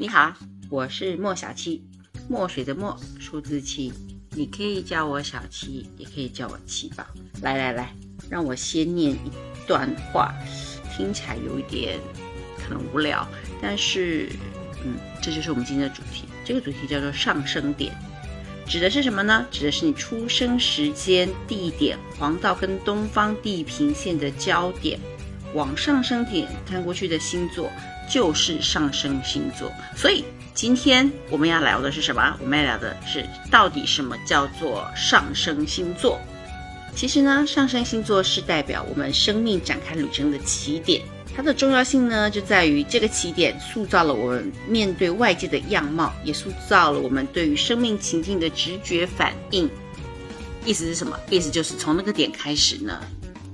你好，我是莫小七，墨水的墨，数字七。你可以叫我小七，也可以叫我七宝。来来来，让我先念一段话，听起来有一点可能无聊，但是，嗯，这就是我们今天的主题。这个主题叫做上升点，指的是什么呢？指的是你出生时间、地点、黄道跟东方地平线的交点，往上升点看过去的星座就是上升星座。所以。今天我们要聊的是什么？我们要聊的是到底什么叫做上升星座？其实呢，上升星座是代表我们生命展开旅程的起点。它的重要性呢，就在于这个起点塑造了我们面对外界的样貌，也塑造了我们对于生命情境的直觉反应。意思是什么？意思就是从那个点开始呢，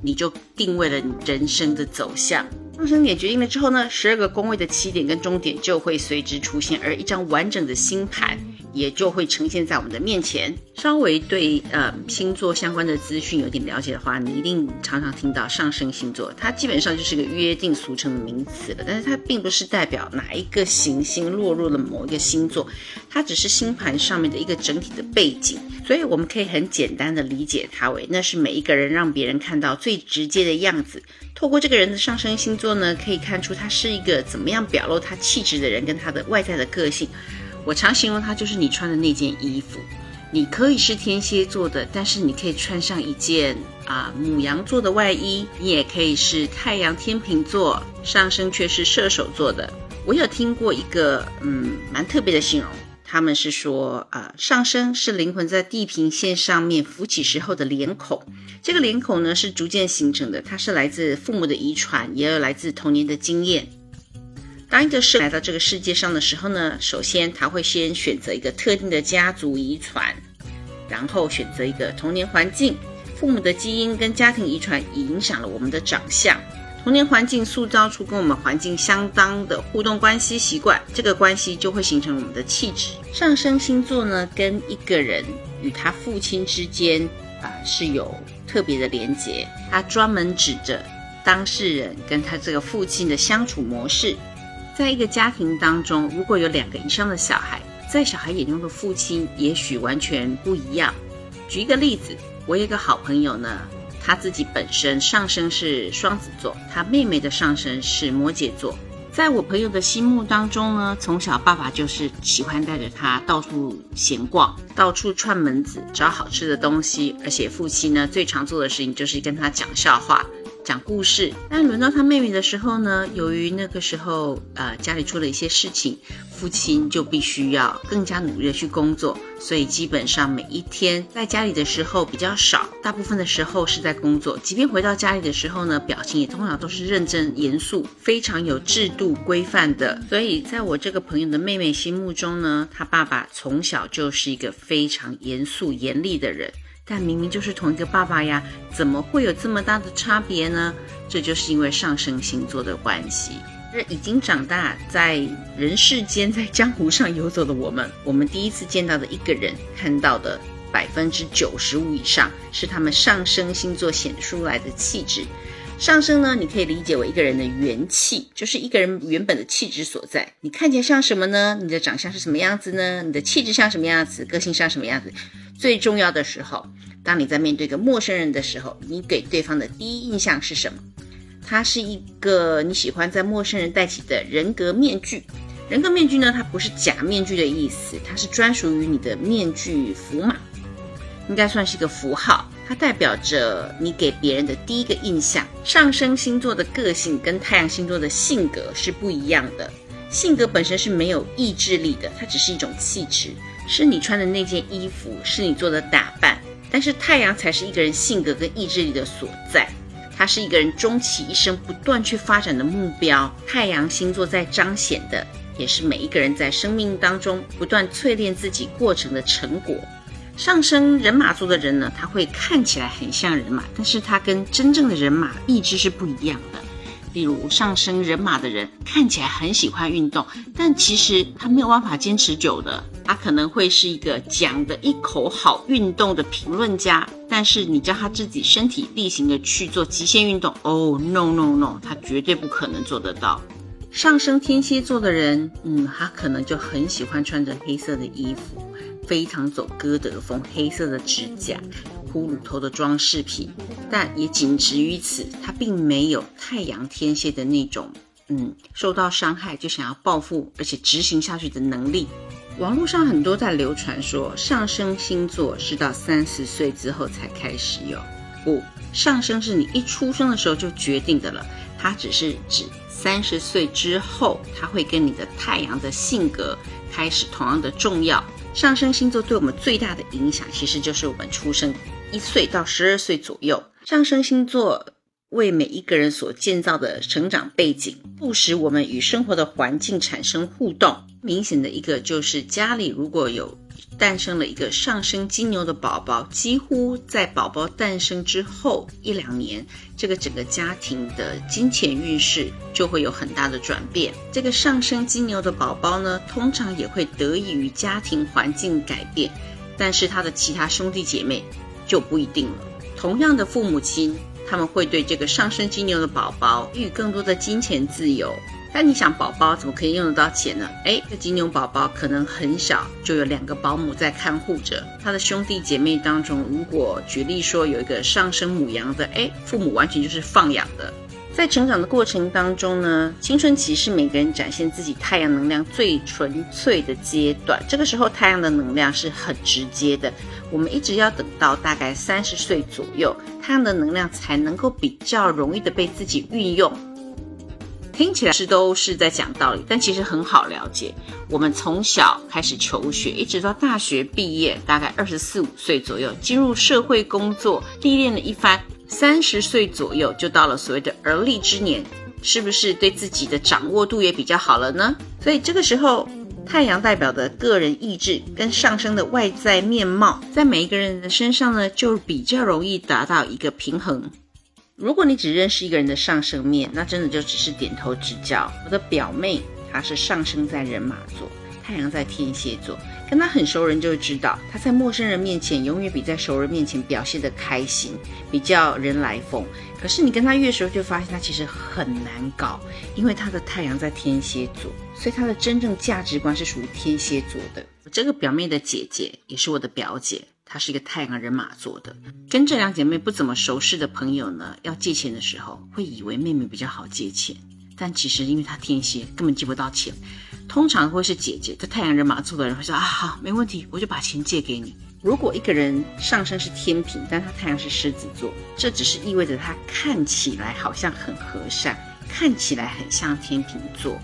你就定位了你人生的走向。上升点决定了之后呢，十二个宫位的起点跟终点就会随之出现，而一张完整的星盘也就会呈现在我们的面前。稍微对呃星座相关的资讯有点了解的话，你一定常常听到上升星座，它基本上就是个约定俗成的名词了。但是它并不是代表哪一个行星落入了某一个星座，它只是星盘上面的一个整体的背景。所以我们可以很简单的理解它为，那是每一个人让别人看到最直接的样子。透过这个人的上升星座呢，可以看出他是一个怎么样表露他气质的人，跟他的外在的个性。我常形容他就是你穿的那件衣服。你可以是天蝎座的，但是你可以穿上一件啊母羊座的外衣。你也可以是太阳天秤座，上升却是射手座的。我有听过一个嗯蛮特别的形容。他们是说，啊，上升是灵魂在地平线上面浮起时候的脸孔，这个脸孔呢是逐渐形成的，它是来自父母的遗传，也有来自童年的经验。当一个生来到这个世界上的时候呢，首先他会先选择一个特定的家族遗传，然后选择一个童年环境，父母的基因跟家庭遗传影响了我们的长相。童年环境塑造出跟我们环境相当的互动关系习惯，这个关系就会形成我们的气质。上升星座呢，跟一个人与他父亲之间啊是有特别的连结，他专门指着当事人跟他这个父亲的相处模式。在一个家庭当中，如果有两个以上的小孩，在小孩眼中的父亲也许完全不一样。举一个例子，我有一个好朋友呢。他自己本身上升是双子座，他妹妹的上升是摩羯座。在我朋友的心目当中呢，从小爸爸就是喜欢带着他到处闲逛，到处串门子找好吃的东西，而且父亲呢最常做的事情就是跟他讲笑话。讲故事，但轮到他妹妹的时候呢，由于那个时候呃家里出了一些事情，父亲就必须要更加努力的去工作，所以基本上每一天在家里的时候比较少，大部分的时候是在工作。即便回到家里的时候呢，表情也通常都是认真严肃，非常有制度规范的。所以在我这个朋友的妹妹心目中呢，他爸爸从小就是一个非常严肃严厉的人。但明明就是同一个爸爸呀，怎么会有这么大的差别呢？这就是因为上升星座的关系。而已经长大，在人世间，在江湖上游走的我们，我们第一次见到的一个人，看到的百分之九十五以上是他们上升星座显出来的气质。上升呢，你可以理解为一个人的元气，就是一个人原本的气质所在。你看起来像什么呢？你的长相是什么样子呢？你的气质像什么样子？个性像什么样子？最重要的时候，当你在面对一个陌生人的时候，你给对方的第一印象是什么？它是一个你喜欢在陌生人戴起的人格面具。人格面具呢，它不是假面具的意思，它是专属于你的面具符码，应该算是一个符号。它代表着你给别人的第一个印象。上升星座的个性跟太阳星座的性格是不一样的。性格本身是没有意志力的，它只是一种气质，是你穿的那件衣服，是你做的打扮。但是太阳才是一个人性格跟意志力的所在，它是一个人终其一生不断去发展的目标。太阳星座在彰显的，也是每一个人在生命当中不断淬炼自己过程的成果。上升人马座的人呢，他会看起来很像人马，但是他跟真正的人马意志是不一样的。例如上升人马的人看起来很喜欢运动，但其实他没有办法坚持久的。他可能会是一个讲的一口好运动的评论家，但是你叫他自己身体力行的去做极限运动，哦，no no no，他绝对不可能做得到。上升天蝎座的人，嗯，他可能就很喜欢穿着黑色的衣服，非常走歌德风，黑色的指甲。骷髅头的装饰品，但也仅止于此。他并没有太阳天蝎的那种，嗯，受到伤害就想要报复，而且执行下去的能力。网络上很多在流传说，上升星座是到三十岁之后才开始有。不，上升是你一出生的时候就决定的了。它只是指三十岁之后，它会跟你的太阳的性格开始同样的重要。上升星座对我们最大的影响，其实就是我们出生。一岁到十二岁左右，上升星座为每一个人所建造的成长背景，不使我们与生活的环境产生互动。明显的一个就是家里如果有诞生了一个上升金牛的宝宝，几乎在宝宝诞生之后一两年，这个整个家庭的金钱运势就会有很大的转变。这个上升金牛的宝宝呢，通常也会得益于家庭环境改变，但是他的其他兄弟姐妹。就不一定了。同样的父母亲，他们会对这个上升金牛的宝宝给予更多的金钱自由。但你想，宝宝怎么可以用得到钱呢？哎，这金牛宝宝可能很小就有两个保姆在看护着他的兄弟姐妹当中。如果举例说有一个上升母羊的，哎，父母完全就是放养的。在成长的过程当中呢，青春期是每个人展现自己太阳能量最纯粹的阶段。这个时候，太阳的能量是很直接的。我们一直要等到大概三十岁左右，太阳的能量才能够比较容易的被自己运用。听起来是都是在讲道理，但其实很好了解。我们从小开始求学，一直到大学毕业，大概二十四五岁左右，进入社会工作，历练了一番。三十岁左右就到了所谓的而立之年，是不是对自己的掌握度也比较好了呢？所以这个时候，太阳代表的个人意志跟上升的外在面貌，在每一个人的身上呢，就比较容易达到一个平衡。如果你只认识一个人的上升面，那真的就只是点头之交。我的表妹，她是上升在人马座。太阳在天蝎座，跟她很熟人就会知道，她在陌生人面前永远比在熟人面前表现的开心，比较人来疯。可是你跟她越熟，就发现她其实很难搞，因为她的太阳在天蝎座，所以她的真正价值观是属于天蝎座的。我这个表妹的姐姐也是我的表姐，她是一个太阳人马座的。跟这两姐妹不怎么熟识的朋友呢，要借钱的时候，会以为妹妹比较好借钱。但其实，因为他天蝎，根本借不到钱。通常会是姐姐，这太阳人马座的人会说啊，好，没问题，我就把钱借给你。如果一个人上升是天平，但他太阳是狮子座，这只是意味着他看起来好像很和善，看起来很像天平座，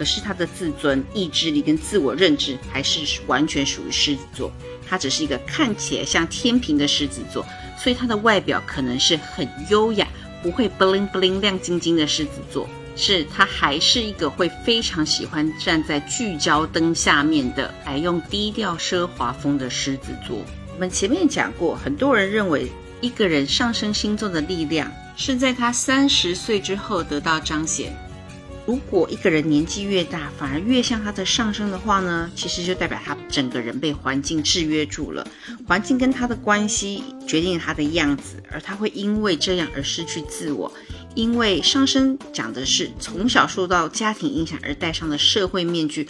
可是他的自尊、意志力跟自我认知还是完全属于狮子座。他只是一个看起来像天平的狮子座，所以他的外表可能是很优雅，不会 bling bling 亮晶晶的狮子座。是他还是一个会非常喜欢站在聚焦灯下面的，爱用低调奢华风的狮子座。我们前面讲过，很多人认为一个人上升星座的力量是在他三十岁之后得到彰显。如果一个人年纪越大，反而越像他的上升的话呢，其实就代表他整个人被环境制约住了，环境跟他的关系决定他的样子，而他会因为这样而失去自我。因为上升讲的是从小受到家庭影响而戴上的社会面具，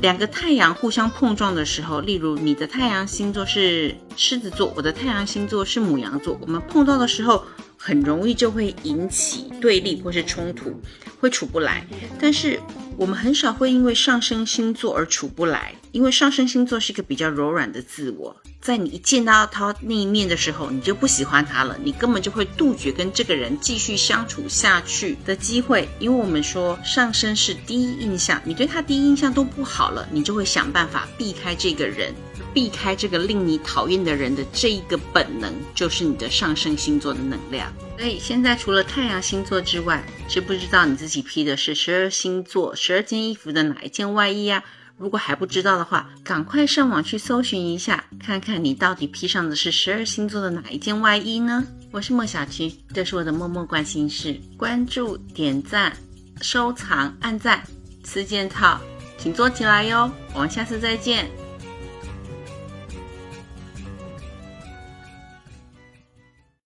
两个太阳互相碰撞的时候，例如你的太阳星座是狮子座，我的太阳星座是母羊座，我们碰到的时候，很容易就会引起对立或是冲突，会处不来。但是我们很少会因为上升星座而处不来，因为上升星座是一个比较柔软的自我。在你一见到他那一面的时候，你就不喜欢他了，你根本就会杜绝跟这个人继续相处下去的机会。因为我们说上升是第一印象，你对他第一印象都不好了，你就会想办法避开这个人，避开这个令你讨厌的人的这一个本能，就是你的上升星座的能量。所以现在除了太阳星座之外，知不知道你自己披的是十二星座十二件衣服的哪一件外衣啊？如果还不知道的话，赶快上网去搜寻一下，看看你到底披上的是十二星座的哪一件外衣呢？我是莫小七，这是我的默默关心事，关注、点赞、收藏、按赞，四件套，请做起来哟！我们下次再见。